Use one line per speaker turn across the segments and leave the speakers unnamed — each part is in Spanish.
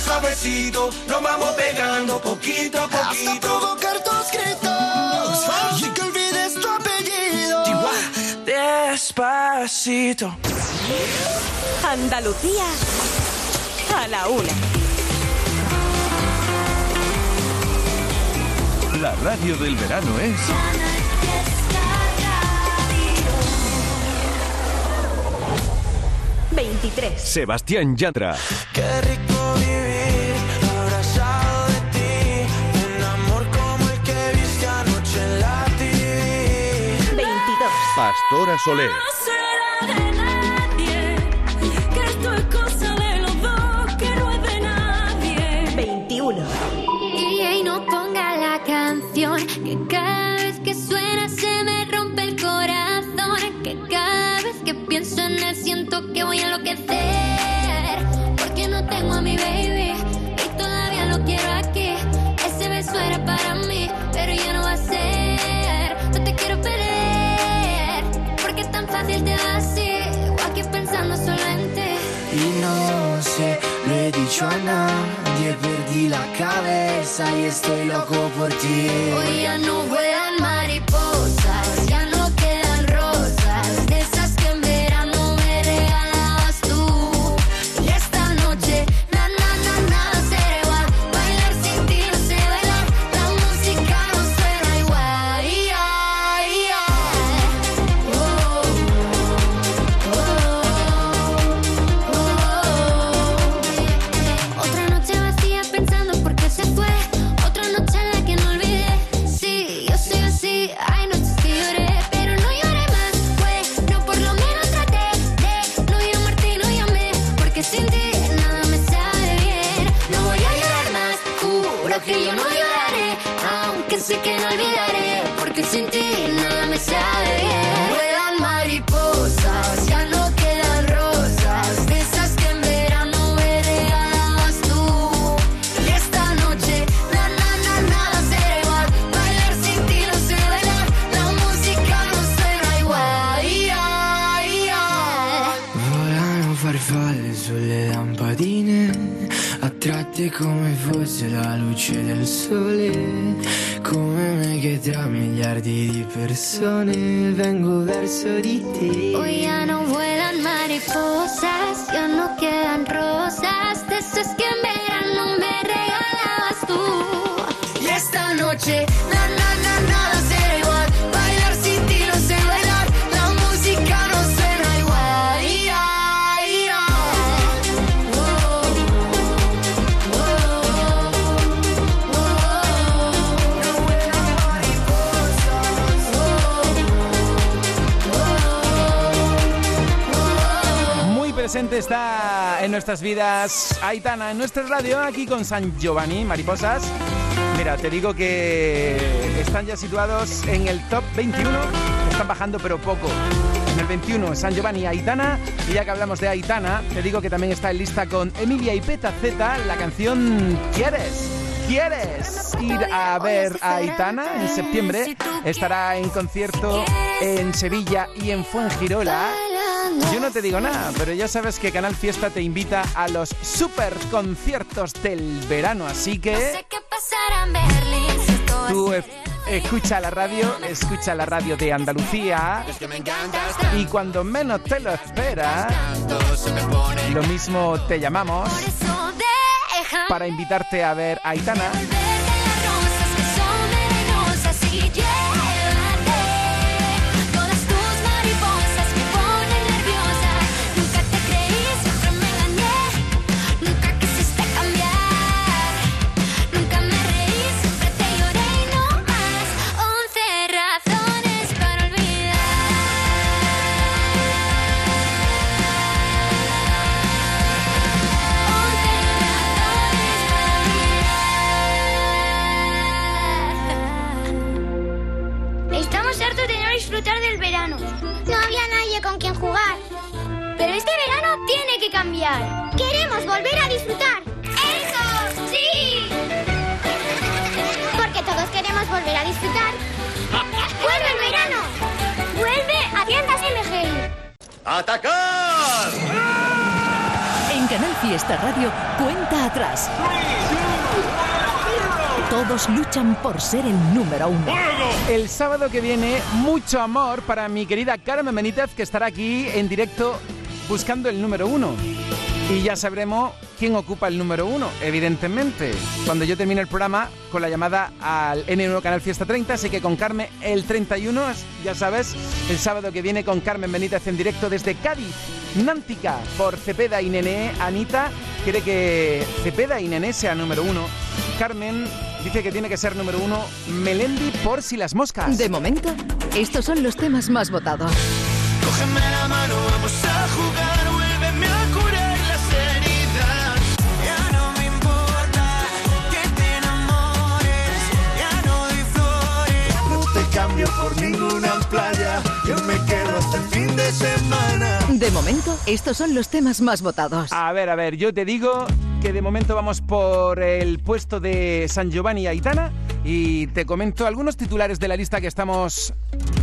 Suave, suavecito, nos vamos pegando poquito a poquito.
Hasta provocar tus gritos. Y que olvides tu apellido.
Despacito.
Andalucía a la una.
La radio del verano es
Veintitrés.
Sebastián Yatra.
Qué rico vivir abrazado de ti. Un amor como el que viste anoche en la TV.
Veintidós.
Pastora Soler.
será de nadie, que esto es cosa de los dos, que no es de nadie.
Veintiuno.
Y no ponga la canción que cada vez que suena se me rompe el corazón. Que cada vez que pienso en él siento que voy a enloquecer. Lo
he dicho a nadie, perdí la cabeza y estoy loco por ti.
Hoy ya no vuelan mariposas,
miliardi di persone vengo verso di te.
Hoy ya no vuelan mariposas, ya no quedan
está en nuestras vidas Aitana, en nuestra radio, aquí con San Giovanni, mariposas. Mira, te digo que están ya situados en el top 21, están bajando pero poco. En el 21, San Giovanni Aitana. Y ya que hablamos de Aitana, te digo que también está en lista con Emilia y Peta Z la canción ¿Quieres? ¿Quieres ir a ver Aitana en septiembre? Estará en concierto en Sevilla y en Fuengirola. Yo no te digo nada, pero ya sabes que Canal Fiesta te invita a los super conciertos del verano, así que tú e- escucha la radio, escucha la radio de Andalucía y cuando menos te lo esperas, lo mismo te llamamos para invitarte a ver a Aitana.
Cambiar.
Queremos volver a disfrutar. ¡Eso! ¡Sí! Porque todos queremos volver a disfrutar. ¡Vuelve el verano! ¡Vuelve a tiendas MGI!
¡Atacar!
En
Canal Fiesta Radio, cuenta atrás. Todos luchan por ser el número uno.
El sábado que viene, mucho amor para mi querida Carmen Benítez, que estará aquí en directo buscando el número uno. Y ya sabremos quién ocupa el número uno, evidentemente. Cuando yo termine el programa con la llamada al N1 Canal Fiesta 30, así que con Carmen el 31, ya sabes, el sábado que viene con Carmen Benítez en directo desde Cádiz, Nántica, por Cepeda y Nené. Anita quiere que Cepeda y Nené sea número uno. Carmen dice que tiene que ser número uno Melendi por si las moscas.
De momento, estos son los temas más votados.
Cógeme la mano, vamos a jugar, Por ninguna playa, yo me quedo hasta el fin de semana.
De momento, estos son los temas más votados.
A ver, a ver, yo te digo que de momento vamos por el puesto de San Giovanni y Aitana y te comento algunos titulares de la lista que estamos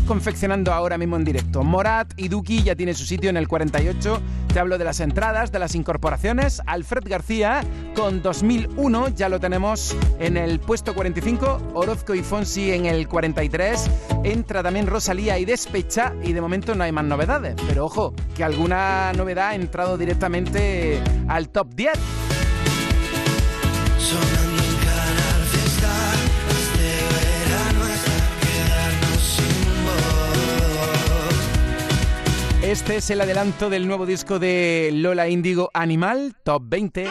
confeccionando ahora mismo en directo. Morat y Duki ya tiene su sitio en el 48. Te hablo de las entradas, de las incorporaciones. Alfred García con 2001 ya lo tenemos en el puesto 45. Orozco y Fonsi en el 43. Entra también Rosalía y Despecha y de momento no hay más novedades. Pero ojo, que alguna novedad ha entrado directamente al top 10.
Este
es el adelanto del nuevo disco de Lola Índigo Animal, Top 20.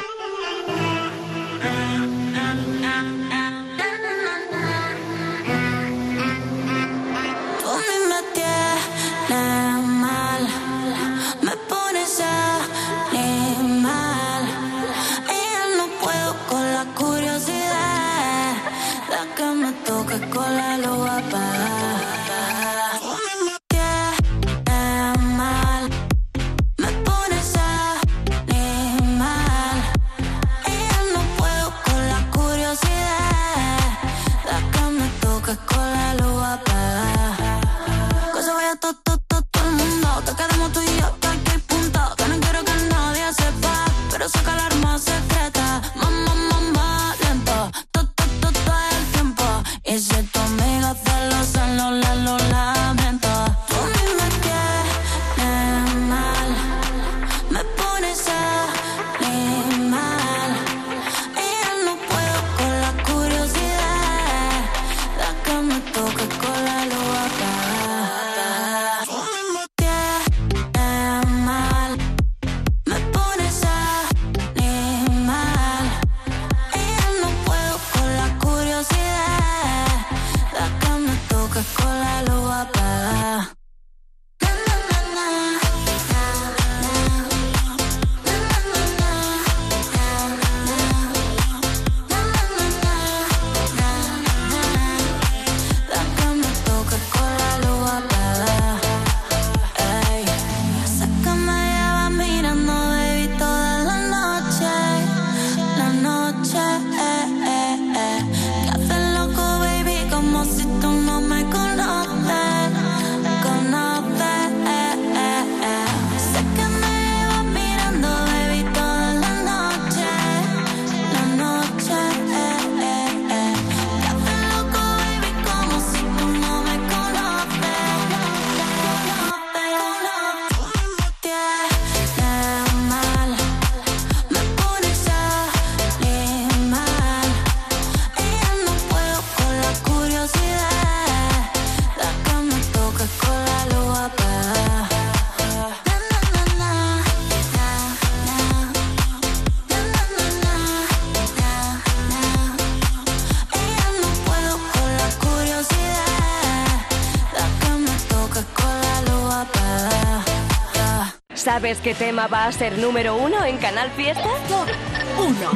¿Sabes qué tema va a ser número uno en Canal Fiesta?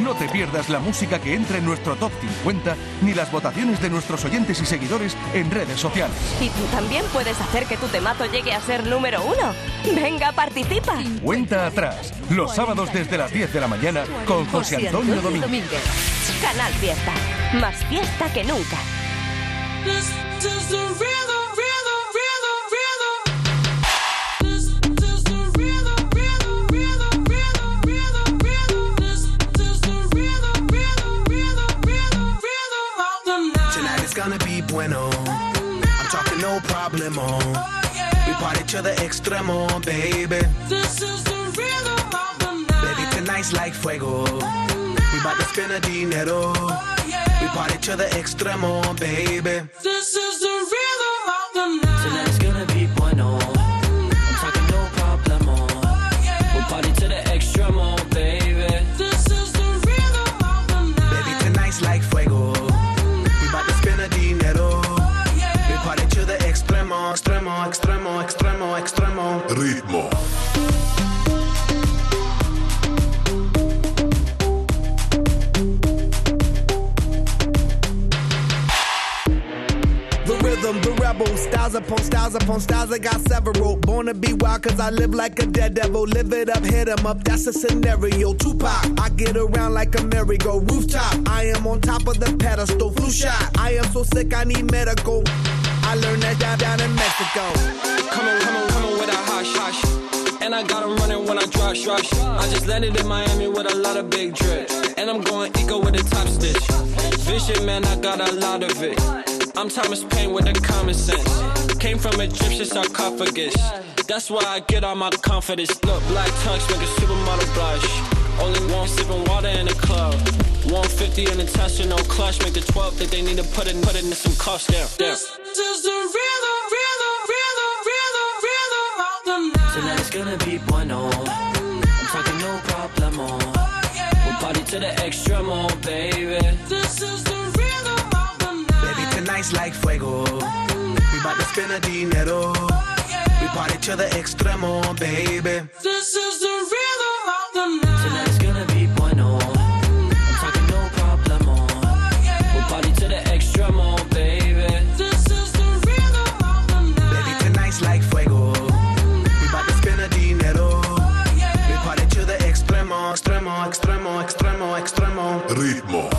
No te pierdas la música que entra en nuestro top 50 ni las votaciones de nuestros oyentes y seguidores en redes sociales.
Y tú también puedes hacer que tu temazo llegue a ser número uno. Venga, participa.
Cuenta atrás, los sábados desde las 10 de la mañana con José Antonio Domínguez.
Canal Fiesta. Más fiesta que nunca.
Problemo. We party to the extremo, baby.
This is the rhythm of the night.
Baby, tonight's like fuego. We bout to spend a dinero. Oh, we party to the extremo, baby.
This is the rhythm of the night.
Tonight's
styles upon styles upon styles. I got several. Born to be wild, cause I live like a dead devil. Live it up, hit 'em up, that's a scenario. Tupac, I get around like a merry-go. Rooftop, I am on top of the pedestal. Flu shot, I am so sick, I need medical. I learned that down, down in Mexico.
Come on, come on, come on with a hush, hush. And I got 'em running when I rush, rush. I just landed in Miami with a lot of big drip. And I'm going eco with a top stitch. Vision, man, I got a lot of it. I'm Thomas Paine with the common sense. Came from Egyptian sarcophagus. That's why I get all my confidence. Look, black tux make a supermodel blush. Only one sipping water in the club. 150 in the Tesla, no clutch. Make the 12 think they need to put it, put it in some cuffs down. down.
This is the rhythm, rhythm, rhythm, rhythm, rhythm of the night.
Tonight's gonna be bueno. I'm talking no problemo. We'll party to the extremo, baby.
This is the rhythm of the night.
Baby, tonight's like fuego. We bout to spend a dinero. We party to the extremo, baby.
This is the rhythm of the night.
Tonight's gonna be bueno. I'm talking no problemo. We'll party to the extremo, baby.
This is the rhythm of the night.
Baby, tonight's like fuego. We bout to spend a dinero. We party to the extremo, extremo, extremo, extremo, extremo.
Ritmo.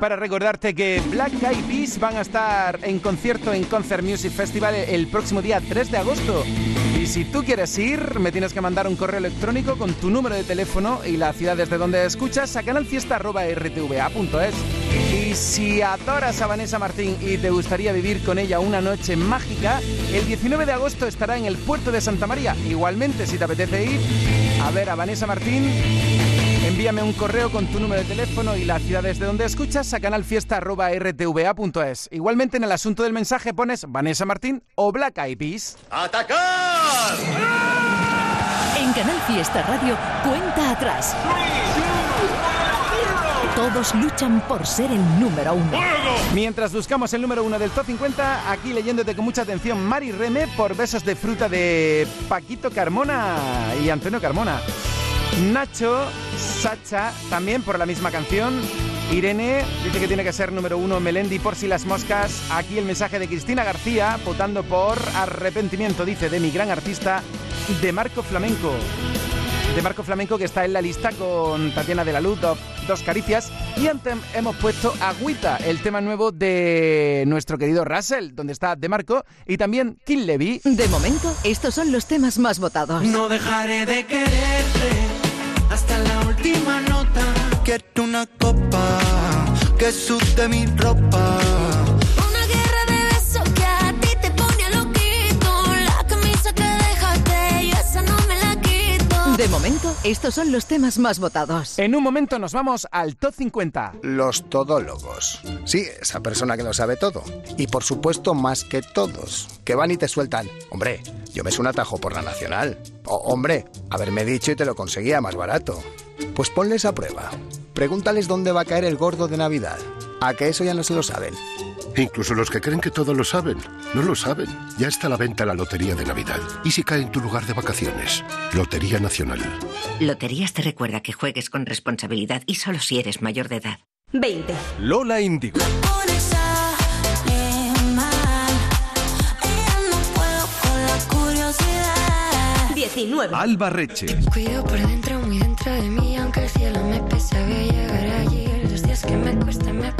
para recordarte que Black Eyed Peas van a estar en concierto en Concert Music Festival el próximo día 3 de agosto. Y si tú quieres ir, me tienes que mandar un correo electrónico con tu número de teléfono y la ciudad desde donde escuchas a canalfiesta.rtva.es. Y si adoras a Vanessa Martín y te gustaría vivir con ella una noche mágica, el 19 de agosto estará en el puerto de Santa María. Igualmente, si te apetece ir a ver a Vanessa Martín, Envíame un correo con tu número de teléfono y la ciudad desde donde escuchas a canalfiesta.rtva.es. Igualmente en el asunto del mensaje pones Vanessa Martín o Black Eyed Peas.
¡Atacar!
En Canal Fiesta Radio, cuenta atrás. Todos luchan por ser el número uno.
Mientras buscamos el número uno del Top 50, aquí leyéndote con mucha atención Mari Reme por Besos de Fruta de Paquito Carmona y Antonio Carmona. Nacho, Sacha, también por la misma canción. Irene dice que tiene que ser número uno Melendi por si las moscas. Aquí el mensaje de Cristina García votando por arrepentimiento, dice, de mi gran artista de Marco Flamenco. De Marco Flamenco que está en la lista con Tatiana de la Luz, Do- Dos Caricias. Y antes hemos puesto Agüita, el tema nuevo de nuestro querido Russell, donde está De Marco y también Kim Levy.
De momento, estos son los temas más votados.
No dejaré de quererte hasta la última nota.
Quiero una copa que sude mi ropa.
Estos son los temas más votados.
En un momento nos vamos al top 50.
Los todólogos. Sí, esa persona que lo sabe todo. Y por supuesto, más que todos. Que van y te sueltan. Hombre, yo me sé un atajo por la nacional. O, hombre, haberme dicho y te lo conseguía más barato. Pues ponles a prueba. Pregúntales dónde va a caer el gordo de Navidad. A que eso ya no se lo saben.
Incluso los que creen que todo lo saben, no lo saben. Ya está a la venta la Lotería de Navidad. ¿Y si cae en tu lugar de vacaciones? Lotería Nacional.
Loterías te recuerda que juegues con responsabilidad y solo si eres mayor de edad.
20.
Lola.
19.
Alba Reche.
Cuido por dentro, muy dentro de mí, aunque el cielo me pese, voy a llegar allí. Los días que me cuesta, me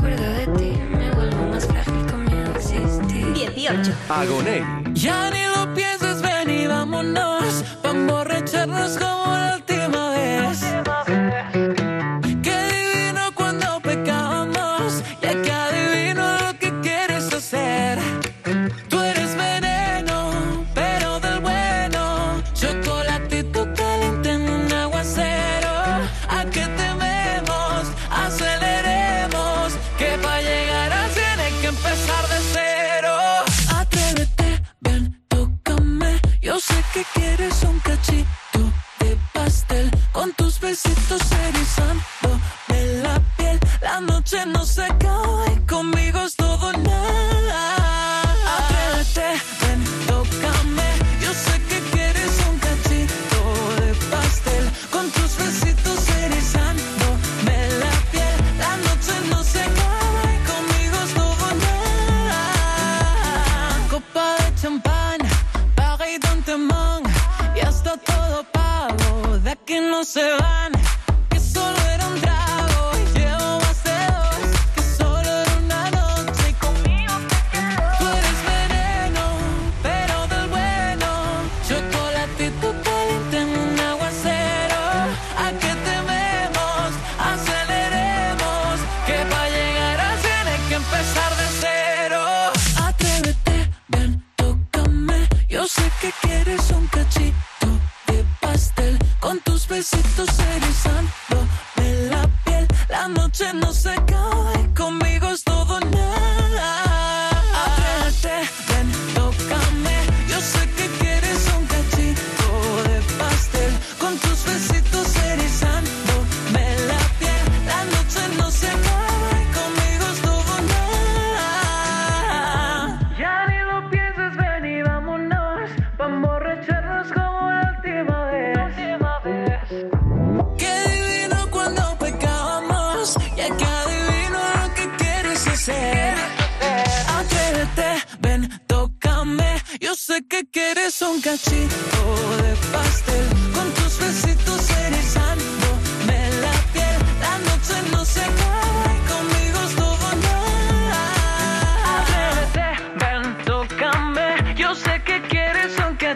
18.
Agoné.
Ya ni lo pienses, ven y vámonos. Pa' emborracharnos como la última Con tus besitos erizando de la piel. La noche no se acaba y conmigo es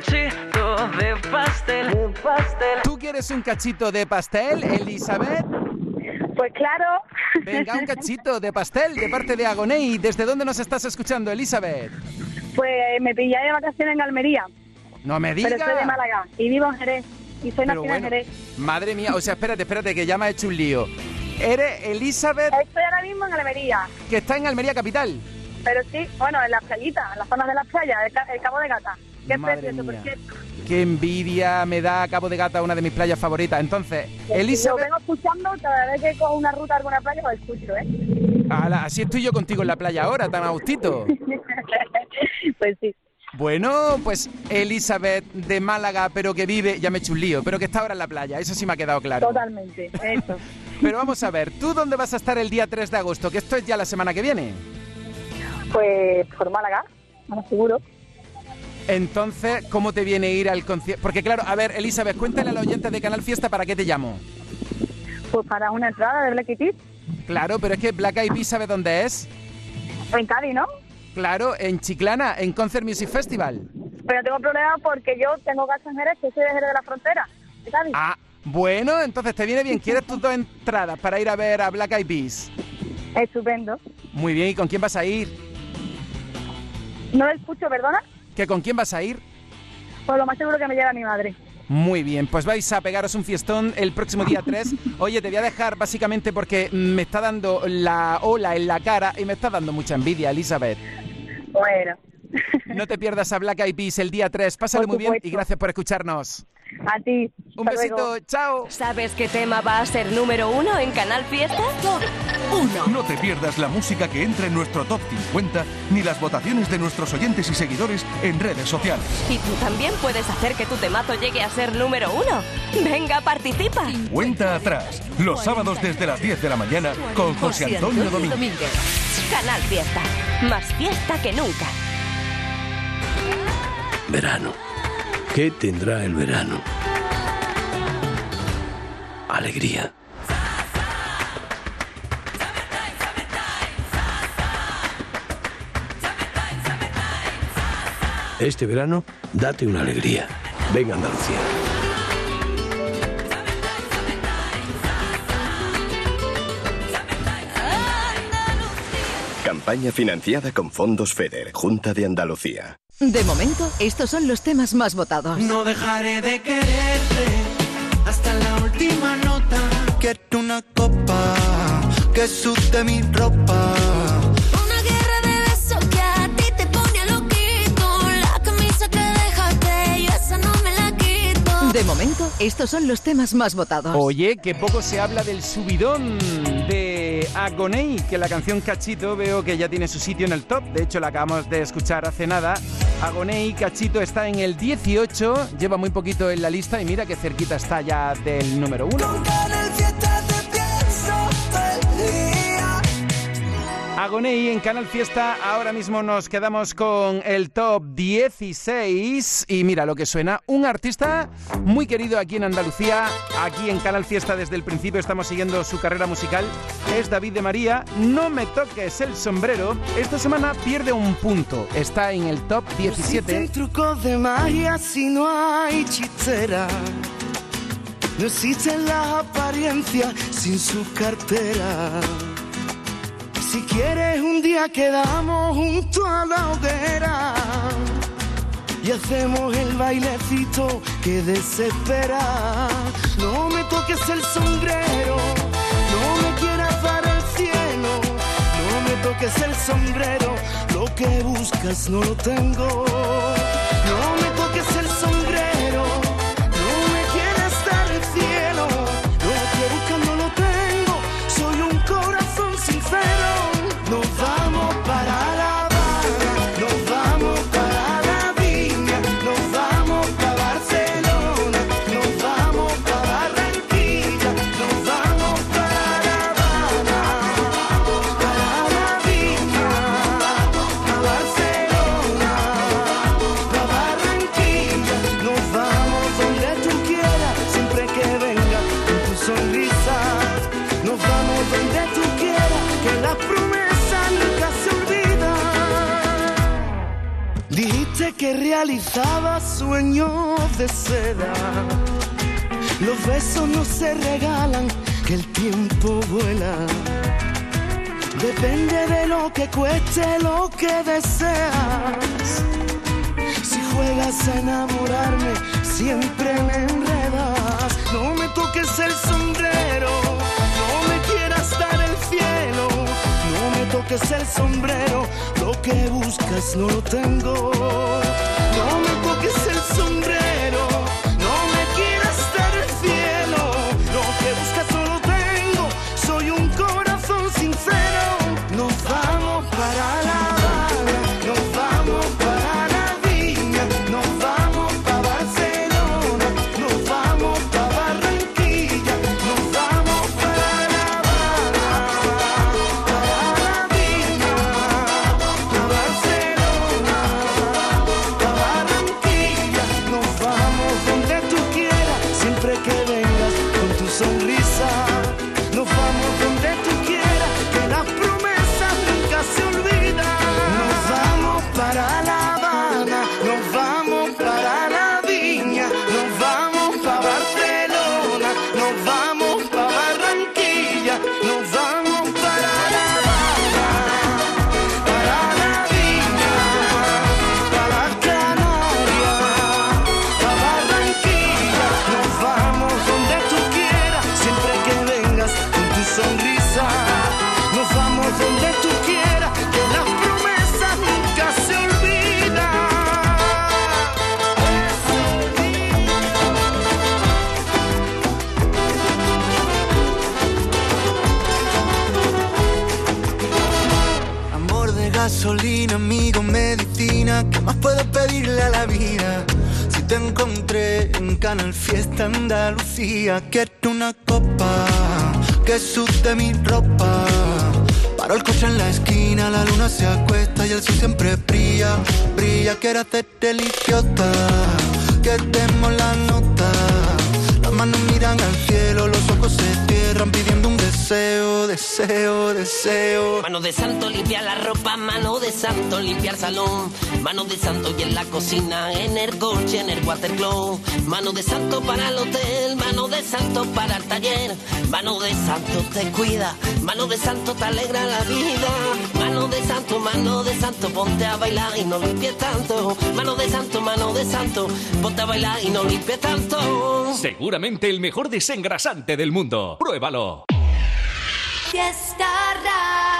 cachito de pastel. De pastel.
¿Tú quieres un cachito de pastel, Elizabeth?
Pues claro.
Venga, un cachito de pastel de parte de Agoney. ¿Desde dónde nos estás escuchando, Elizabeth?
Pues me pillé de vacaciones en Almería.
No me
Pero
digas.
soy de Málaga y vivo en Jerez. Y soy
Pero
nacida en
bueno,
Jerez.
Madre mía, o sea, espérate, espérate, que ya me ha hecho un lío. Eres Elizabeth,
Estoy ahora mismo en Almería.
que está en Almería Capital.
Pero sí, bueno, en las playitas, en las zonas de las playas, el, el Cabo de Gata. Qué
Madre mía. envidia me da Cabo de Gata, una de mis playas favoritas. Entonces,
Lo
Elizabeth,
vengo escuchando cada vez que cojo una ruta a alguna playa, lo escucho, ¿eh?
ala, así estoy yo contigo en la playa ahora, tan a gustito.
pues sí.
Bueno, pues Elizabeth de Málaga, pero que vive, ya me he hecho un lío, pero que está ahora en la playa, eso sí me ha quedado claro.
Totalmente, eso.
Pero vamos a ver, ¿tú dónde vas a estar el día 3 de agosto? Que esto es ya la semana que viene.
Pues por Málaga, seguro.
Entonces, ¿cómo te viene ir al concierto? Porque claro, a ver, Elizabeth, cuéntale a los oyentes de Canal Fiesta para qué te llamo.
Pues para una entrada de Black Eyed Peas
Claro, pero es que Black Eyed Peas sabe dónde es.
en Cádiz, ¿no?
Claro, en Chiclana, en Concert Music Festival.
Pero tengo problema porque yo tengo casa en Jerez, que soy de Jerez de la Frontera, de Cádiz.
Ah, bueno, entonces te viene bien. ¿Quieres tus dos entradas para ir a ver a Black Eyed Peas?
Estupendo.
Muy bien, ¿y con quién vas a ir?
No lo escucho, perdona.
¿Que con quién vas a ir?
Pues lo más seguro que me lleva mi madre.
Muy bien, pues vais a pegaros un fiestón el próximo día 3. Oye, te voy a dejar básicamente porque me está dando la ola en la cara y me está dando mucha envidia, Elizabeth.
Bueno,
No te pierdas a Black Eyed Peas el día 3. Pásalo
Por
muy bien y gracias por escucharnos.
A ti.
Un
Hasta
besito,
luego.
chao.
¿Sabes qué tema va a ser número uno en Canal Fiesta?
No te pierdas la música que entra en nuestro top 50 ni las votaciones de nuestros oyentes y seguidores en redes sociales.
Y tú también puedes hacer que tu temazo llegue a ser número uno. Venga, participa.
Cuenta atrás, los sábados desde las 10 de la mañana con José Antonio Domínguez.
Canal Fiesta. Más fiesta que nunca.
Verano. ¿Qué tendrá el verano? Alegría. Este verano, date una alegría. Venga Andalucía.
Campaña financiada con fondos FEDER, Junta de Andalucía.
De momento, estos son los temas más votados.
No dejaré de quererte hasta la última nota. Quiero una copa que sude mi ropa.
Una guerra de besos que a ti te pone loquito. La camisa que dejaste, yo esa no me la quito.
De momento, estos son los temas más votados.
Oye, que poco se habla del subidón de Agoney, que la canción Cachito veo que ya tiene su sitio en el top. De hecho, la acabamos de escuchar hace nada. Agoney Cachito está en el 18, lleva muy poquito en la lista y mira que cerquita está ya del número 1. Agoney en Canal Fiesta. Ahora mismo nos quedamos con el top 16. Y mira lo que suena. Un artista muy querido aquí en Andalucía. Aquí en Canal Fiesta desde el principio estamos siguiendo su carrera musical. Es David de María. No me toques el sombrero. Esta semana pierde un punto. Está en el top
No existen
17.
trucos de magia si no hay chistera. No existen las apariencias sin su cartera. Si quieres un día quedamos junto a la hoguera y hacemos el bailecito que desespera. No me toques el sombrero, no me quieras dar el cielo, no me toques el sombrero, lo que buscas no lo tengo. Realizaba sueños de seda. Los besos no se regalan, que el tiempo vuela. Depende de lo que cueste lo que deseas. Si juegas a enamorarme, siempre me enredas. No me toques el sombrero, no me quieras dar el cielo. No me toques el sombrero, lo que buscas no lo tengo. No me toques el sombrero,
santo limpiar la ropa, mano de santo limpiar salón, mano de santo y en la cocina, en el coche, en el watercloak, mano de santo para el hotel, mano de santo para el taller, mano de santo te cuida, mano de santo te alegra la vida, mano de santo, mano de santo, ponte a bailar y no limpies tanto, mano de santo, mano de santo, ponte a bailar y no limpies tanto.
Seguramente el mejor desengrasante del mundo. Pruébalo.
Fiesta Radio.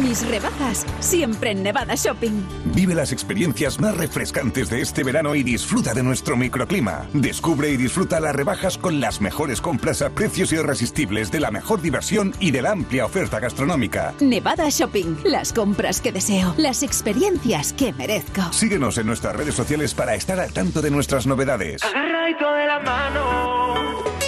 Mis rebajas, siempre en Nevada Shopping.
Vive las experiencias más refrescantes de este verano y disfruta de nuestro microclima. Descubre y disfruta las rebajas con las mejores compras a precios irresistibles de la mejor diversión y de la amplia oferta gastronómica.
Nevada Shopping, las compras que deseo, las experiencias que merezco.
Síguenos en nuestras redes sociales para estar al tanto de nuestras novedades.
Agarradito de la mano.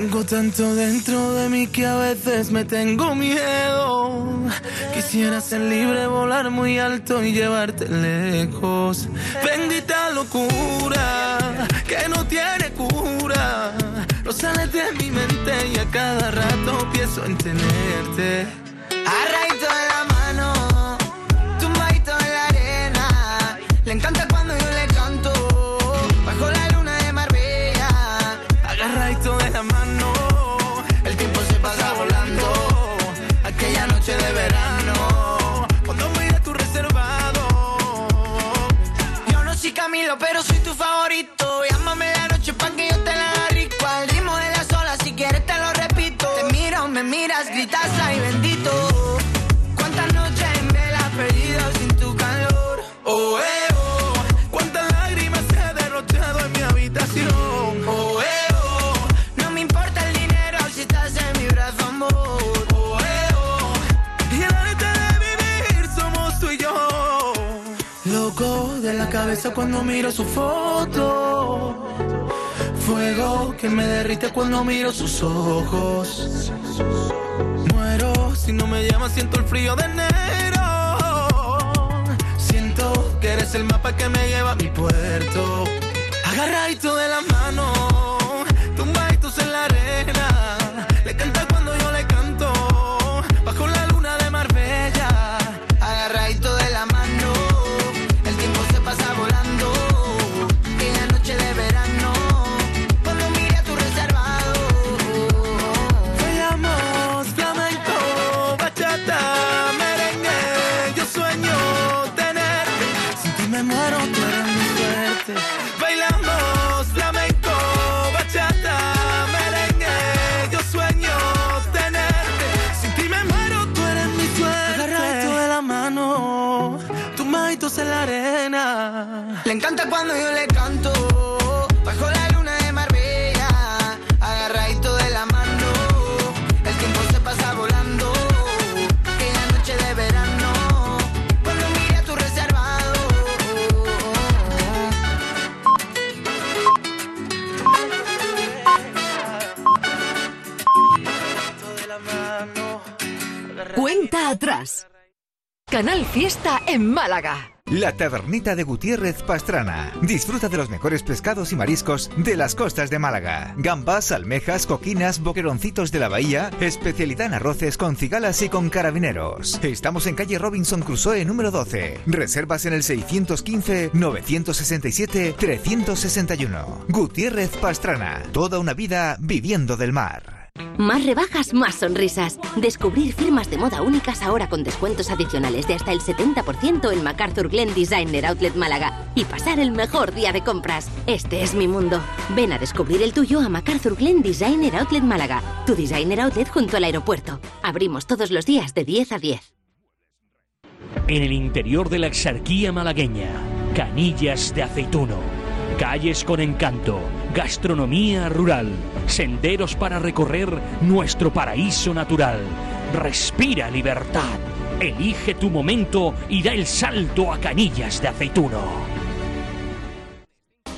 Tengo tanto dentro de mí que a veces me tengo miedo. Quisiera ser libre, volar muy alto y llevarte lejos. Bendita locura que no tiene cura. No sales de mi mente y a cada rato pienso en tenerte. De pero su foto. Fuego que me derrite cuando miro sus ojos. Muero si no me llamas, siento el frío de enero. Siento que eres el mapa que me lleva a mi puerto. Agarradito de la mano, tumbaditos en la arena.
Fiesta en Málaga.
La Tabernita de Gutiérrez Pastrana. Disfruta de los mejores pescados y mariscos de las costas de Málaga. Gambas, almejas, coquinas, boqueroncitos de la bahía, especialidad en arroces con cigalas y con carabineros. Estamos en calle Robinson Crusoe número 12. Reservas en el 615-967-361. Gutiérrez Pastrana. Toda una vida viviendo del mar.
Más rebajas, más sonrisas. Descubrir firmas de moda únicas ahora con descuentos adicionales de hasta el 70% en MacArthur Glen Designer Outlet Málaga. Y pasar el mejor día de compras. Este es mi mundo. Ven a descubrir el tuyo a MacArthur Glen Designer Outlet Málaga. Tu designer outlet junto al aeropuerto. Abrimos todos los días de 10 a 10.
En el interior de la exarquía malagueña, canillas de aceituno, calles con encanto,
gastronomía rural, senderos para recorrer nuestro paraíso natural. Respira libertad. Elige tu momento y da el salto a Canillas de Aceituno.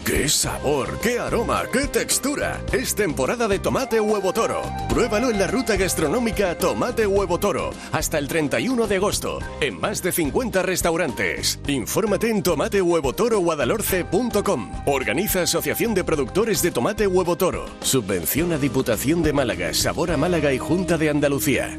¡Qué sabor, qué aroma, qué textura! Es temporada de tomate huevo toro. Pruébalo en la ruta gastronómica Tomate Huevo Toro hasta el 31 de agosto en más de 50 restaurantes. Infórmate en tomatehuevotoroguadalhorce.com. Organiza Asociación de Productores de Tomate Huevo Toro. Subvenciona Diputación de Málaga, Sabor a Málaga y Junta de Andalucía.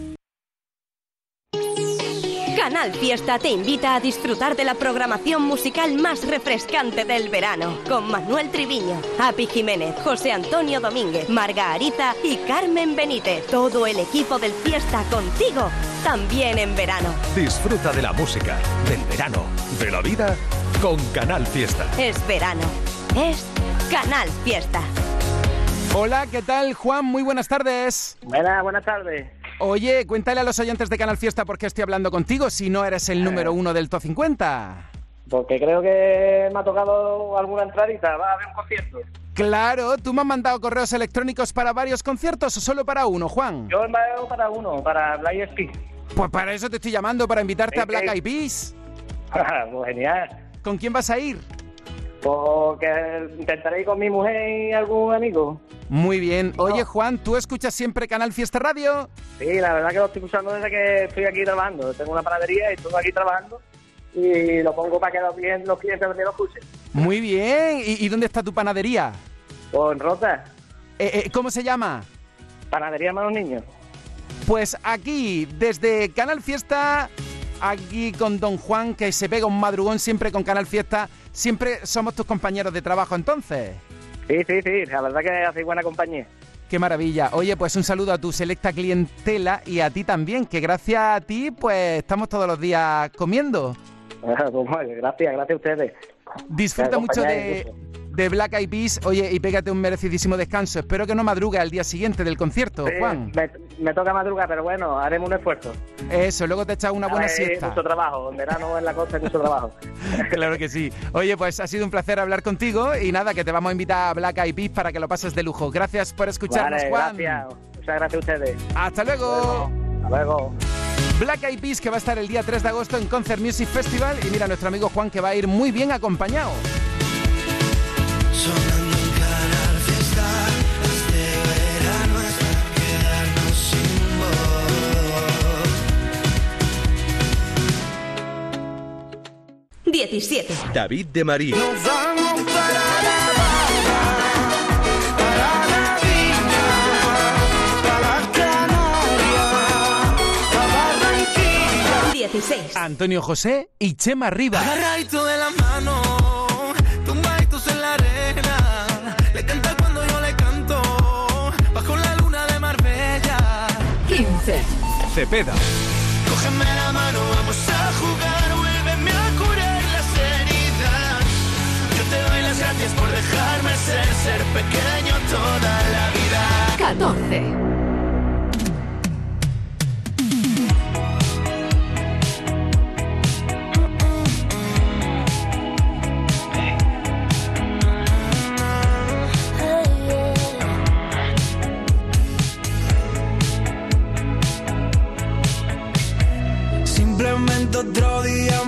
Canal Fiesta te invita a disfrutar de la programación musical más refrescante del verano, con Manuel Triviño, Api Jiménez, José Antonio Domínguez, Marga Ariza y Carmen Benítez. Todo el equipo del Fiesta contigo, también en verano.
Disfruta de la música, del verano, de la vida con Canal Fiesta.
Es verano. Es Canal Fiesta.
Hola, ¿qué tal, Juan? Muy buenas tardes.
Buenas, buenas tardes.
Oye, cuéntale a los oyentes de Canal Fiesta por qué estoy hablando contigo si no eres el número uno del Top 50.
Porque creo que me ha tocado alguna entradita, va a haber un concierto.
Claro, ¿tú me has mandado correos electrónicos para varios conciertos o solo para uno, Juan?
Yo he mandado para uno, para Black Ski.
Pues para eso te estoy llamando, para invitarte a Black. Eyed Peas.
pues genial.
¿Con quién vas a ir?
Porque intentaré ir con mi mujer y algún amigo.
Muy bien. Oye, Juan, ¿tú escuchas siempre Canal Fiesta Radio?
Sí, la verdad que lo estoy usando desde que estoy aquí trabajando. Tengo una panadería y estoy aquí trabajando y lo pongo para que los clientes, los clientes también lo escuchen.
Muy bien. ¿Y, y dónde está tu panadería?
Pues en Rota,
Eh, eh, ¿Cómo se llama?
panadería Manos Niños.
Pues aquí, desde Canal Fiesta, aquí con Don Juan, que se pega un madrugón siempre con Canal Fiesta, siempre somos tus compañeros de trabajo entonces.
Sí, sí, sí, la verdad que hacéis buena compañía.
Qué maravilla. Oye, pues un saludo a tu selecta clientela y a ti también, que gracias a ti, pues estamos todos los días comiendo.
Pues, gracias, gracias a ustedes.
Disfruta mucho de, de Black Eyed Peas, oye, y pégate un merecidísimo descanso. Espero que no madrugue al día siguiente del concierto,
Sí,
Juan.
me, me toca madrugar, pero bueno, haremos un esfuerzo.
Eso, luego te echas una buena siesta.
mucho trabajo, en verano en la costa hay mucho trabajo.
Claro que sí. Oye, pues ha sido un placer hablar contigo y nada, que te vamos a invitar a Black Eyed Peas para que lo pases de lujo. Gracias por escucharnos,
Vale,
Juan.
gracias. Muchas gracias a ustedes.
Hasta luego.
Hasta luego.
Black Eyed Peas que va a estar el día 3 de agosto en Concert Music Festival y mira nuestro amigo Juan que va a ir muy bien acompañado.
17.
David de María.
Nos vamos para La Habana, para la Viña, para Canarias, para Barranquilla.
16.
Antonio José y Chema Riva.
Agarradito de la mano,
15.
Cepeda.
Cógeme la mano, vamos a jugar, vuélveme a curar las heridas. Yo te doy las gracias por dejarme ser, ser pequeño toda la vida.
14.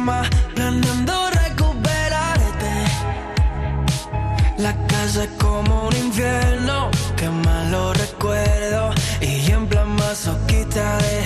Más, planeando recuperarte. La casa es como un infierno, que malo recuerdo. Y en plan masoquista dejé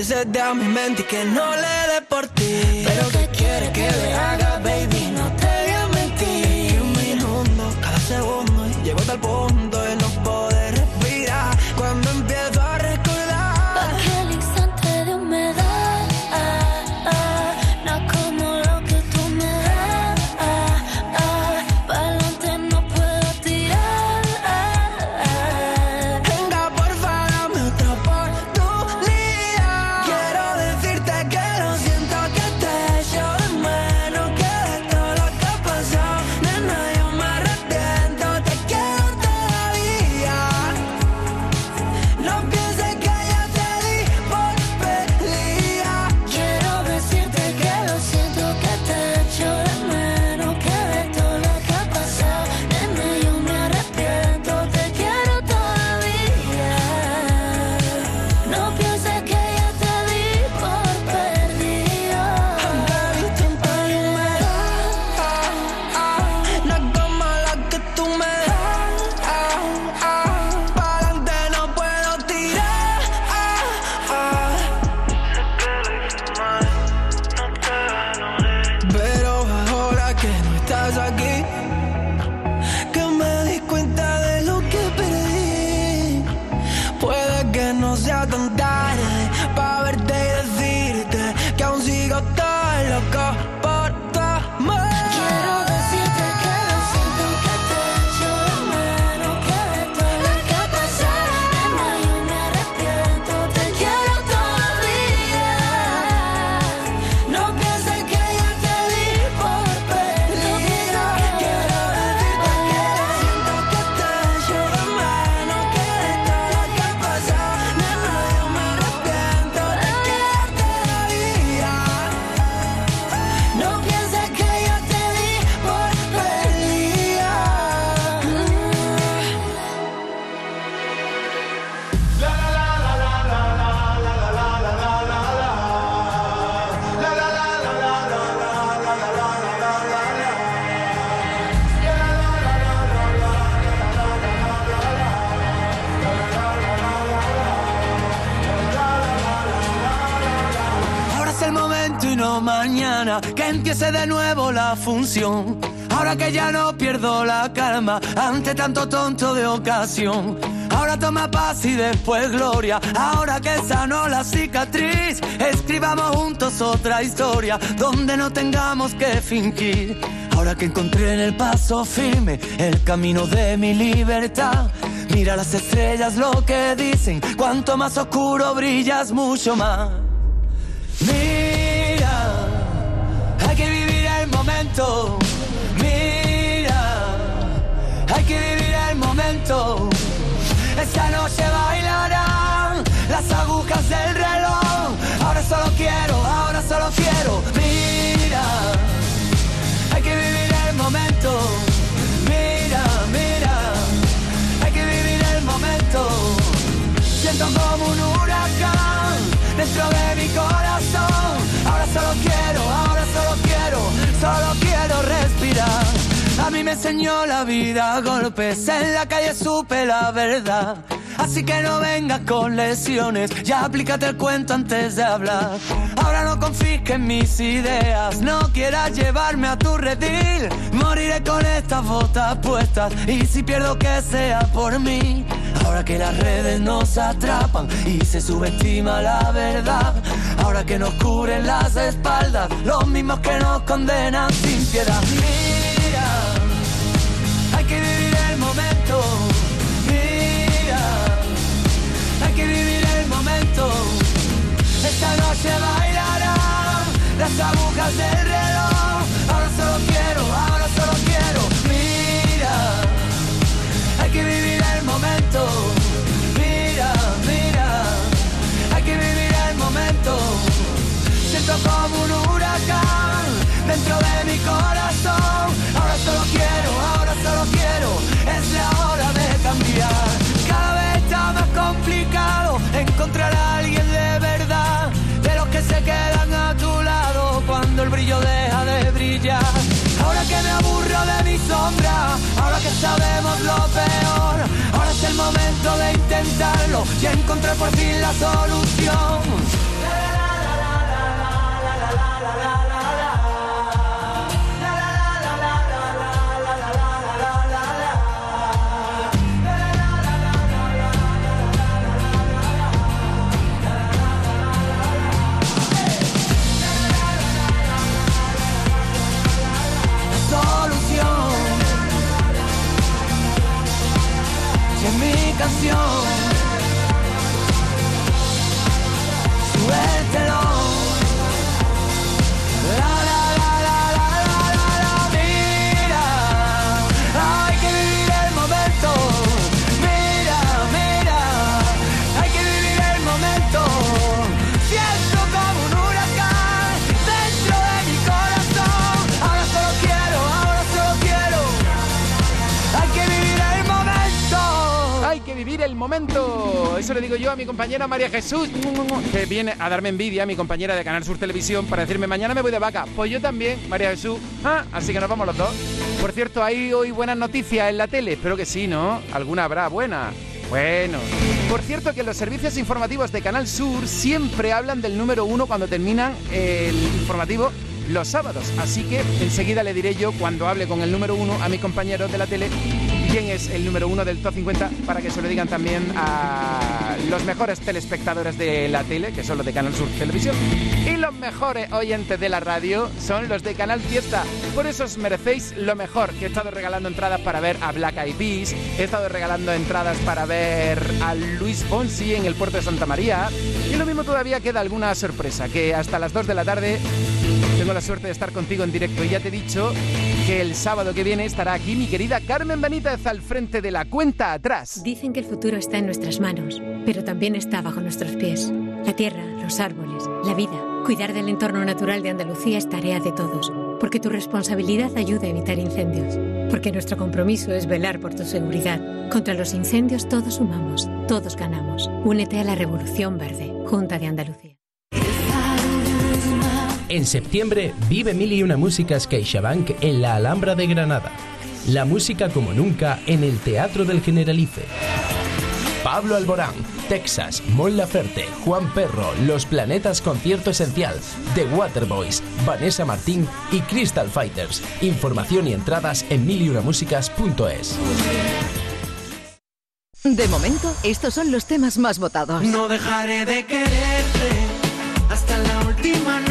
que
se a mi mente y que no le dé por ti. Pero ¿qué quieres que le haga, baby? No te voy a mentir. Un minuto, cada segundo, llego hasta el punto Ahora que
ya no
pierdo la calma ante tanto tonto de ocasión. Ahora toma paz y después gloria. Ahora que sanó la cicatriz, escribamos juntos otra historia donde no tengamos que fingir. Ahora que encontré en el paso firme el camino de mi libertad. Mira las estrellas lo que dicen, cuanto más oscuro brillas mucho más. Mira, hay que vivir el momento. Esta noche bailarán las agujas del reloj. Ahora solo quiero, ahora solo quiero. Mira, hay que vivir el momento. Mira, mira, hay que vivir el momento. Siento como un huracán dentro de mi corazón. Ahora solo quiero, me enseñó la vida a golpes, en la calle supe la verdad. Así que no vengas con lesiones, ya aplícate el cuento antes de hablar. Ahora no confisques mis ideas, no quieras llevarme a tu redil. Moriré con estas botas puestas y si pierdo que sea por mí. Ahora que las redes nos atrapan y se subestima la verdad. Ahora que nos cubren las espaldas, los mismos que nos condenan sin piedad. Esta noche bailarán las agujas del reloj. Ahora solo quiero, ahora solo quiero. Mira, hay que vivir el momento. Mira, mira, hay que vivir el momento. Siento como un huracán dentro de mi corazón. Ahora solo quiero, deja de brillar. Ahora que me aburro de mi sombra, ahora que sabemos lo peor, ahora es el momento de intentarlo y encontrar por fin la solución. Canción.
Yo a mi compañera María Jesús, que viene a darme envidia, mi compañera de Canal Sur Televisión, para decirme mañana me voy de vaca. Pues yo también, María Jesús. Ah, así que nos vamos los dos. Por cierto, hay hoy buenas noticias en la tele. Espero que sí, ¿no? Alguna habrá buena. Bueno. Por cierto, que los servicios informativos de Canal Sur siempre hablan del número uno cuando terminan el informativo los sábados. Así que enseguida le diré yo, cuando hable con el número uno, a mi compañero de la tele, quién es el número uno del top 50 para que se lo digan también a los mejores telespectadores de la tele, que son los de Canal Sur Televisión. Y los mejores oyentes de la radio son los de Canal Fiesta. Por eso os merecéis lo mejor, que he estado regalando entradas para ver a Black Eyed Peas, he estado regalando entradas para ver a Luis Fonsi en el puerto de Santa María. Y lo mismo todavía queda alguna sorpresa, que hasta las 2 de la tarde tengo la suerte de estar contigo en directo y ya te he dicho que el sábado que viene estará aquí mi querida Carmen Benítez al frente de la cuenta atrás.
Dicen que el futuro está en nuestras manos, pero también está bajo nuestros pies. La tierra, los árboles, la vida. Cuidar del entorno natural de Andalucía es tarea de todos, porque tu responsabilidad ayuda a evitar incendios, porque nuestro compromiso es velar por tu seguridad. Contra los incendios todos sumamos, todos ganamos. Únete a la Revolución Verde, Junta de Andalucía.
En septiembre vive mil y una músicas CaixaBank en la Alhambra de Granada. La música como nunca en el Teatro del Generalife. Pablo Alborán, Texas, Mon Laferte, Juan Perro, Los Planetas Concierto Esencial, The Waterboys, Vanessa Martín y Crystal Fighters. Información y entradas en miliunamusicas.es.
De momento, estos son los temas más votados.
No dejaré de quererte hasta la última nota.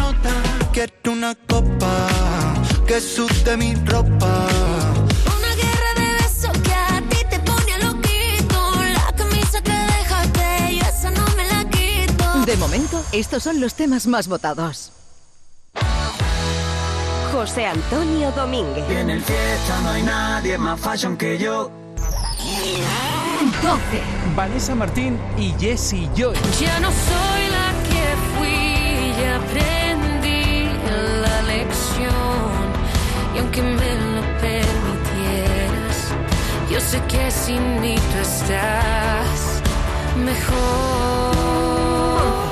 Quiero una copa que sude mi ropa.
Una guerra de besos que a ti te pone loquito. La camisa que dejaste, yo esa no me la quito.
De momento, estos son los temas más votados.
José Antonio Domínguez.
Y en el fiesta no hay nadie más fashion que yo.
12.
Vanessa Martín y Jessie Joy.
Ya no soy la que fui, ya aprendí aunque me lo permitieras, yo sé que sin mí tú estás mejor.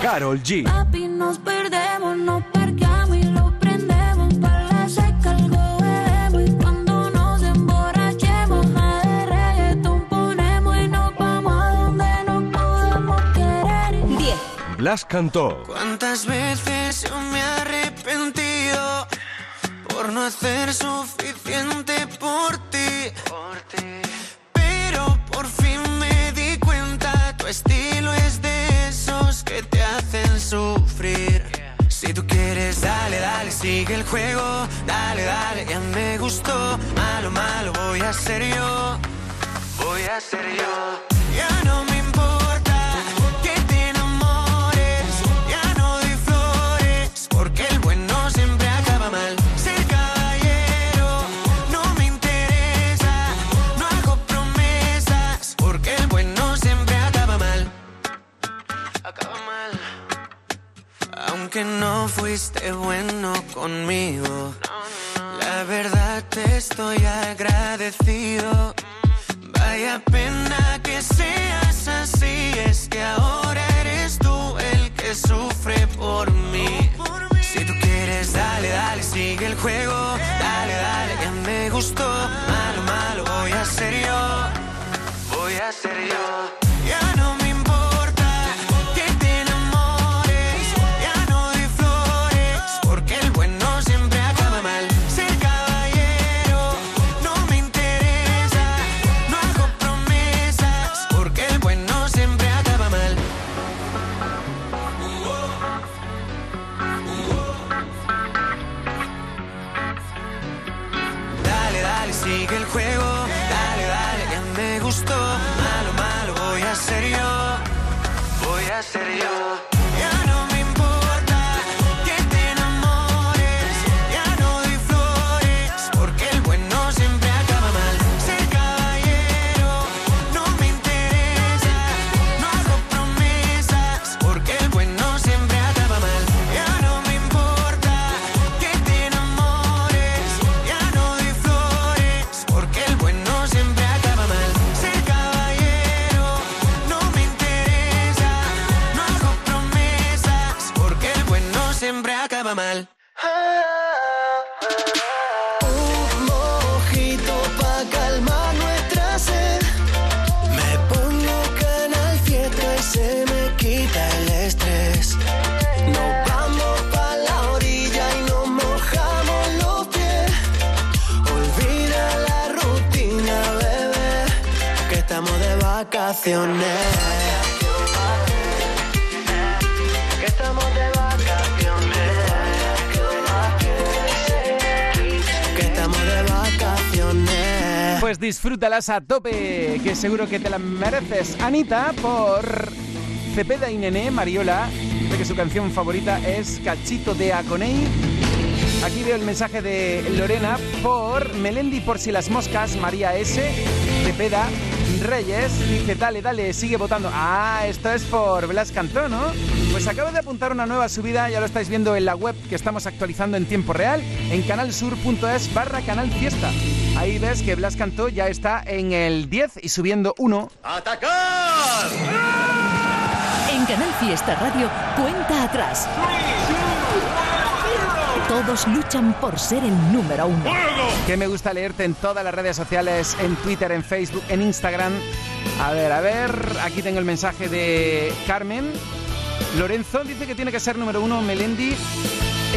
Carol G.
Papi, nos perdemos, nos parqueamos y lo prendemos. Para la seca algo bebemos. Y cuando nos emborrachemos, nada de reggaetón ponemos. Y nos vamos a donde nos podemos querer.
10.
Blas cantó.
¿Cuántas veces yo me por no hacer suficiente por ti? Pero por fin me di cuenta, tu estilo es de esos que te hacen sufrir. Si tú quieres, dale, dale, sigue el juego, dale, dale, ya me gustó. Malo, malo, voy a ser yo, voy a ser yo. Ya no me
vacaciones.
Pues disfrútalas a tope, que seguro que te la mereces. Anita por Cepeda y Nené, Mariola, que su canción favorita es Cachito de Aconei. Aquí veo el mensaje de Lorena por Melendi por si las moscas, María S, Cepeda, Reyes, dice dale, dale, sigue votando. Ah, esto es por Blas Cantó, ¿no? Pues acabo de apuntar una nueva subida, ya lo estáis viendo en la web que estamos actualizando en tiempo real, en canalsur.es barra canal fiesta. Ahí ves que Blas Cantó ya está en el 10 y subiendo uno.
¡Atacar! En Canal Fiesta Radio, cuenta atrás. Todos luchan por ser el número uno.
Que me gusta leerte en todas las redes sociales, en Twitter, en Facebook, en Instagram. A ver, a ver, aquí tengo el mensaje de Carmen. Lorenzo dice que tiene que ser número uno Melendi.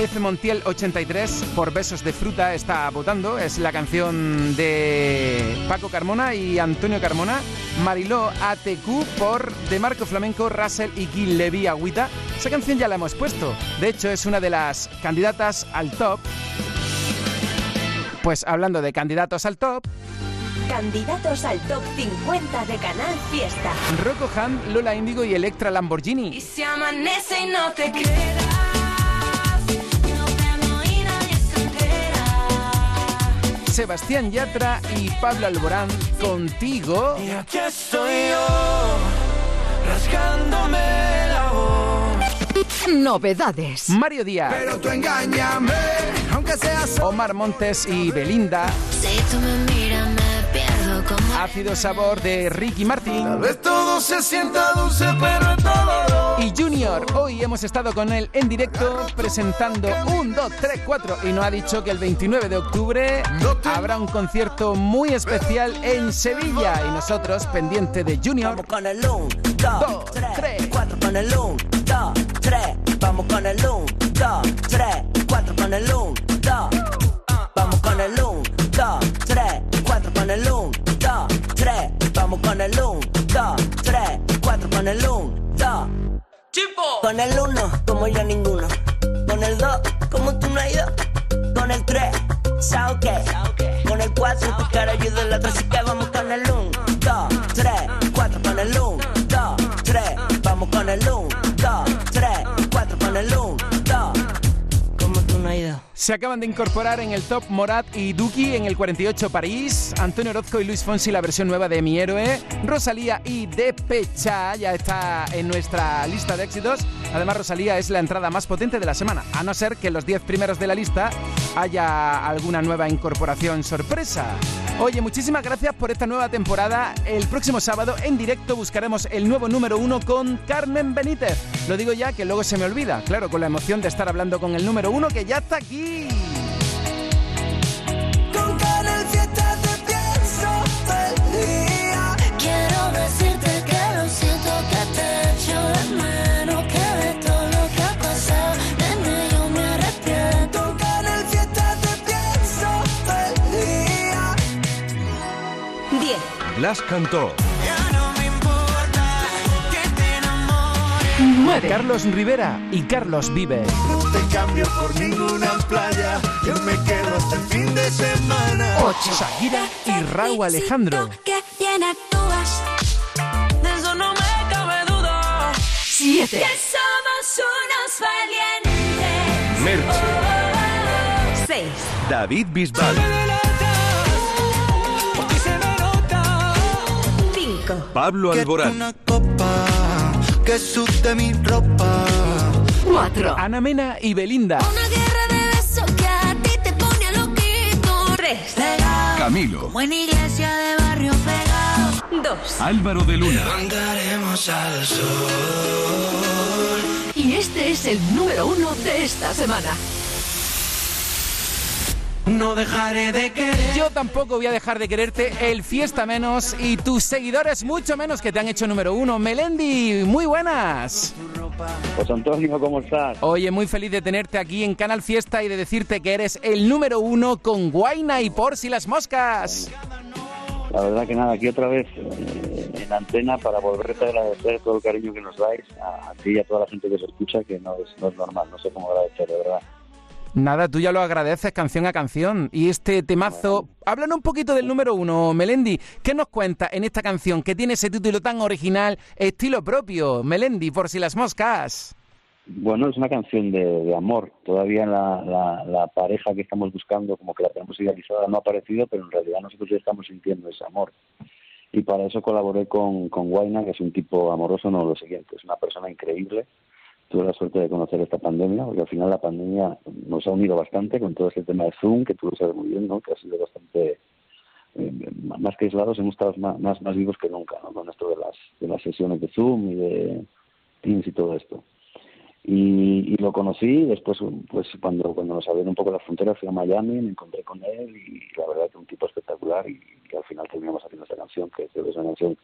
F. Montiel 83 por Besos de Fruta está votando. Es la canción de Paco Carmona y Antonio Carmona. Mariló ATQ por De Marco Flamenco, Russell y Gil Levi Agüita. Esa canción ya la hemos puesto. De hecho, es una de las candidatas al top. Pues hablando de candidatos al top,
Candidatos al top 50 de Canal Fiesta.
Rocco Han, Lola Índigo y Electra Lamborghini.
Y si amanece y no te creerás,
Sebastián Yatra y Pablo Alborán contigo.
Y aquí estoy yo, rasgándome la voz.
Novedades.
Mario Díaz.
Pero tú engáñame, aunque seas
Omar Montes y Belinda.
Si tú me miras.
Ácido sabor de Ricky Martin.
Tal vez todo se sienta dulce, pero es todo.
Y Junior, hoy hemos estado con él en directo presentando un 2, 3, 4 y nos ha dicho que el 29 de octubre habrá un concierto muy especial en Sevilla y nosotros pendiente de Junior.
Vamos con el 1, 2, 3, 4 con el 1, 2, 3. Vamos con el 1, 2, 3, 4 con el 1, con el 1, 2, 3, 4 con el 1, 2. Con el 1, como yo ninguno. Con el 2, como tú no hay dos. Con el 3, sao que. Con el 4, tu cara ayuda la otra, así que vamos con el 1, 2, 3, 4 con el 1, 2, 3. Vamos con el 1,
Se acaban de incorporar en el top Morat y Duki en el 48 París, Antonio Orozco y Luis Fonsi la versión nueva de Mi Héroe, Rosalía y Depecha ya está en nuestra lista de éxitos. Además Rosalía es la entrada más potente de la semana, a no ser que en los 10 primeros de la lista haya alguna nueva incorporación sorpresa. Oye, muchísimas gracias por esta nueva temporada. El próximo sábado en directo buscaremos el nuevo número uno con Carmen Benítez. Lo digo ya que luego se me olvida, claro, con la emoción de estar hablando con el número uno que ya está aquí.
Con Canal Fiesta te pienso todo el día.
Quiero decirte que lo siento que te echo de menos. Que de todo lo que ha pasado, nene, yo me arrepiento.
Con Canal Fiesta te pienso todo el día.
10.
Blas cantó.
Ya no me importa que te enamores.
9. Carlos Rivera y Carlos Vive.
Cambio por ninguna playa. Yo me quedo hasta el fin de semana.
8. Shakira y Raúl Alejandro.
Que bien actúas.
De eso no
7.
Que somos unos valientes.
Merche.
6.
David Bisbal.
5.
Pablo Alborán.
Que sude mi ropa.
4.
Ana Mena y Belinda.
Una guerra de besos que a ti te pone loquito.
3.
Camilo.
Como en iglesia de barrio pegado.
2.
Álvaro de Luna.
Andaremos al sol.
Y este es el número uno de esta semana.
No dejaré de querer.
Yo tampoco voy a dejar de quererte, el fiesta menos y tus seguidores mucho menos que te han hecho número uno. Melendi, muy buenas.
José Antonio, ¿cómo estás?
Oye, muy feliz de tenerte aquí en Canal Fiesta y de decirte que eres el número uno con Guaina y por si las moscas.
La verdad que nada, aquí otra vez eh, en antena para volverte a agradecer todo el cariño que nos dais a, a ti y a toda la gente que se escucha, que no es, no es normal, no sé cómo agradecer, de verdad.
Nada, tú ya lo agradeces canción a canción. Y este temazo, háblanos un poquito del número uno, Melendi. ¿Qué nos cuenta en esta canción que tiene ese título tan original, estilo propio? Melendi, por si las moscas.
Bueno, es una canción de, amor. Todavía la, la, pareja que estamos buscando, como que la tenemos idealizada, no ha aparecido, pero en realidad nosotros ya estamos sintiendo ese amor. Y para eso colaboré con, con que es un tipo amoroso, no lo siguiente, es una persona increíble. Tuve la suerte de conocer esta pandemia, porque al final la pandemia nos ha unido bastante con todo este tema de Zoom, que tú lo sabes muy bien, ¿no? que ha sido bastante eh, más que aislados, hemos estado más, más, más vivos que nunca, ¿no? con esto de las, de las sesiones de Zoom y de Teams y todo esto. Y, y lo conocí, después pues cuando, cuando nos abrieron un poco las fronteras fui a Miami, me encontré con él y la verdad que un tipo espectacular y, y al final terminamos haciendo esta canción, que creo que es una canción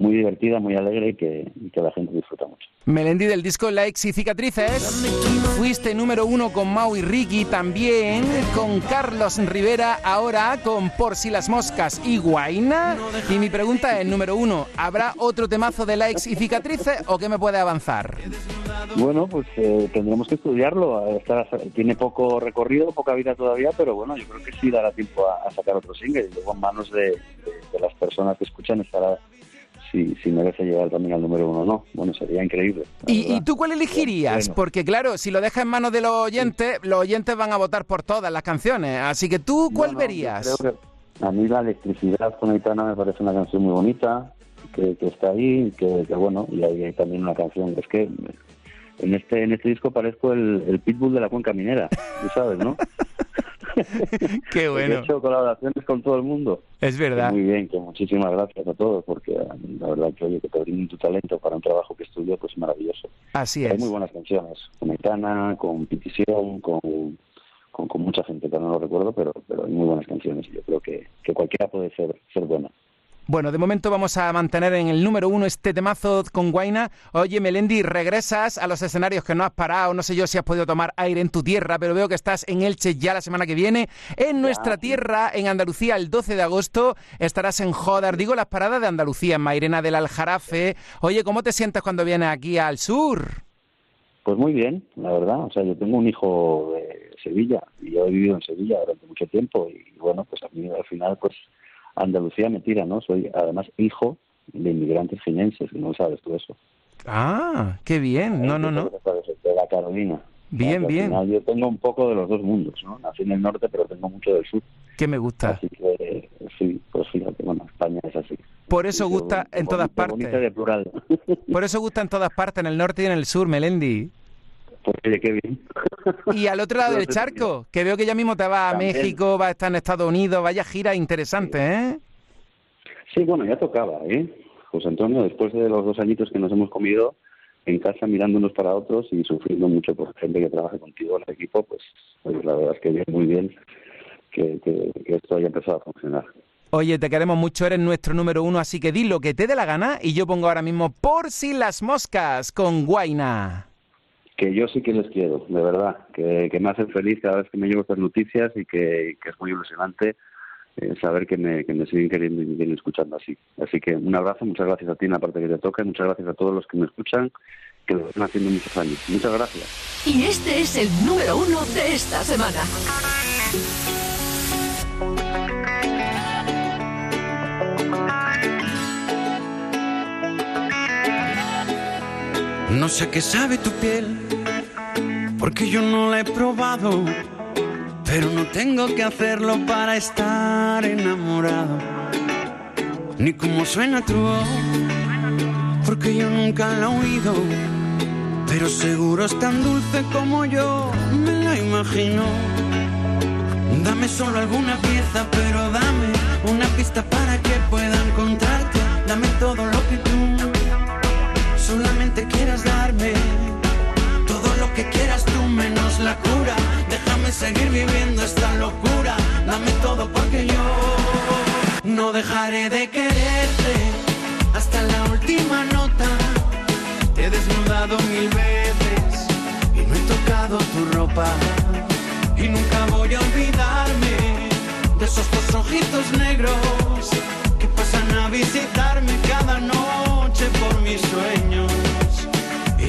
muy divertida, muy alegre y que, y que la gente disfruta mucho.
Melendi del disco Likes y Cicatrices. Fuiste número uno con Mau y Ricky, también con Carlos Rivera, ahora con Por si las moscas y Guaina. Y mi pregunta es, número uno, ¿habrá otro temazo de Likes y Cicatrices o qué me puede avanzar?
Bueno, pues eh, tendremos que estudiarlo. Está- tiene poco recorrido, poca vida todavía, pero bueno, yo creo que sí dará tiempo a, a sacar otro single. Y luego en manos de, de- de las personas que escuchan estará si, si merece llegar también al número uno o no. Bueno, sería increíble.
¿Y, y tú cuál elegirías?
Bueno.
Porque claro, si lo dejas en manos de los oyentes, los oyentes van a votar por todas las canciones. Así que tú, ¿cuál
No, no,
verías?
creo que a mí la electricidad con Aitana me parece una canción muy bonita, que, que está ahí, que, que bueno, y hay, hay también una canción, es que en este en este disco parezco el, el pitbull de la cuenca minera, tú sabes, ¿no?
Qué bueno.
He hecho colaboraciones con todo el mundo.
Es verdad.
Muy bien, que muchísimas gracias a todos, porque eh, la verdad que oye, que te brinden tu talento para un trabajo que estudio, pues maravilloso.
Así
Hay
es.
muy buenas canciones, con Aitana, con Petición, con, con, con mucha gente que no lo recuerdo, pero, pero hay muy buenas canciones y yo creo que, que cualquiera puede ser, ser buena.
Bueno, de momento vamos a mantener en el número uno este temazo con Guaina. Oye, Melendi, regresas a los escenarios que no has parado. No sé yo si has podido tomar aire en tu tierra, pero veo que estás en Elche ya la semana que viene. En nuestra tierra, en Andalucía, el 12 de agosto, estarás en Jodar. Digo, las paradas de Andalucía, en Mairena del Aljarafe. Oye, ¿cómo te sientes cuando vienes aquí al sur?
Pues muy bien, la verdad. O sea, yo tengo un hijo de Sevilla y yo he vivido en Sevilla durante mucho tiempo y bueno, pues a mí al final, pues Andalucía me tira, ¿no? Soy además hijo de inmigrantes jienenses, y no sabes tú eso.
Ah, qué bien. No, no, no.
De la Carolina.
Bien, bien.
yo tengo un poco de los dos mundos, ¿no? Nací en el norte, pero tengo mucho del sur.
Que me gusta.
Así que sí, pues fíjate, bueno, España es así.
Por eso gusta
qué
en todas partes.
de plural.
Por eso gusta en todas partes, en el norte y en el sur, Melendi.
Pues oye, qué bien.
Y al otro lado del charco, que veo que ya mismo te vas a. México, vas a estar en Estados Unidos, vaya gira interesante, ¿eh?
Sí, bueno, ya tocaba, ¿eh? José Antonio, después de los dos añitos que nos hemos comido en casa mirándonos para otros y sufriendo mucho por gente que trabaja contigo en el equipo, pues oye, la verdad es que bien, muy bien que, que, que esto haya empezado a funcionar.
Oye, te queremos mucho, eres nuestro número uno, así que di lo que te dé la gana y yo pongo ahora mismo Por si las moscas con Guaina.
Que yo sí que les quiero, de verdad, que, que me hacen feliz cada vez que me llevo estas noticias y que, que es muy ilusionante eh, saber que me, que me siguen queriendo y me siguen escuchando así. Así que un abrazo, muchas gracias a ti en la parte que te toca y muchas gracias a todos los que me escuchan, que lo están haciendo muchos años. Muchas gracias.
Y este es el número uno de esta semana.
No sé qué sabe tu piel, porque yo no la he probado, pero no tengo que hacerlo para estar enamorado. Ni cómo suena tu voz, porque yo nunca la he oído, pero seguro es tan dulce como yo me la imagino. Dame solo alguna pieza, pero dame una pista para que pueda encontrarte. Dame todo lo que tú solamente quieras darme. Todo lo que quieras tú menos la cura. Déjame seguir viviendo esta locura. Dame todo porque yo no dejaré de quererte hasta la última nota. Te he desnudado mil veces y no he tocado tu ropa. Y nunca voy a olvidarme de esos dos ojitos negros que pasan a visitarme cada noche por mis sueños.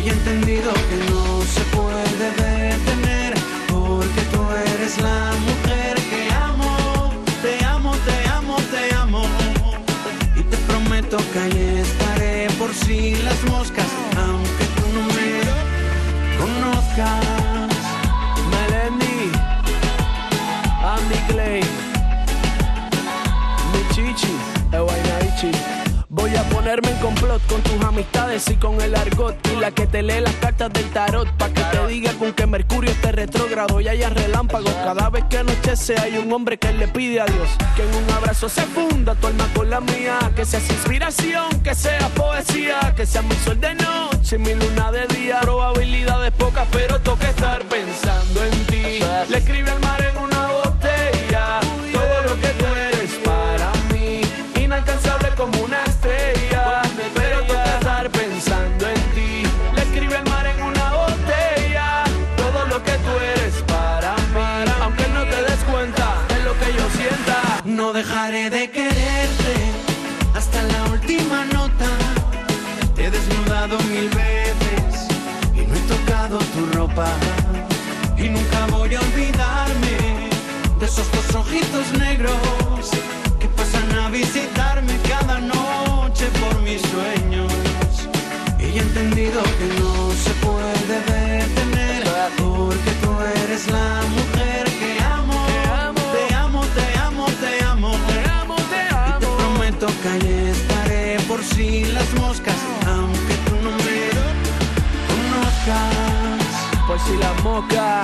Y he entendido que no se puede detener porque tú eres la mujer que amo. Te amo, te amo, te amo. Y te prometo que ahí estaré por si las moscas, aunque tú no me conozcas.
Melendi, Andy Clay, mi chichi, Ewainaichi. Voy a ponerme en complot con tus amistades y con el argot y la que te lee las cartas del tarot pa' que te diga con que Mercurio esté retrógrado y haya relámpagos. Cada vez que anochece hay un hombre que le pide a Dios que en un abrazo se funda tu alma con la mía, que seas inspiración, que sea poesía, que sea mi sol de noche, mi luna de día. Probabilidades pocas, pero toca estar
si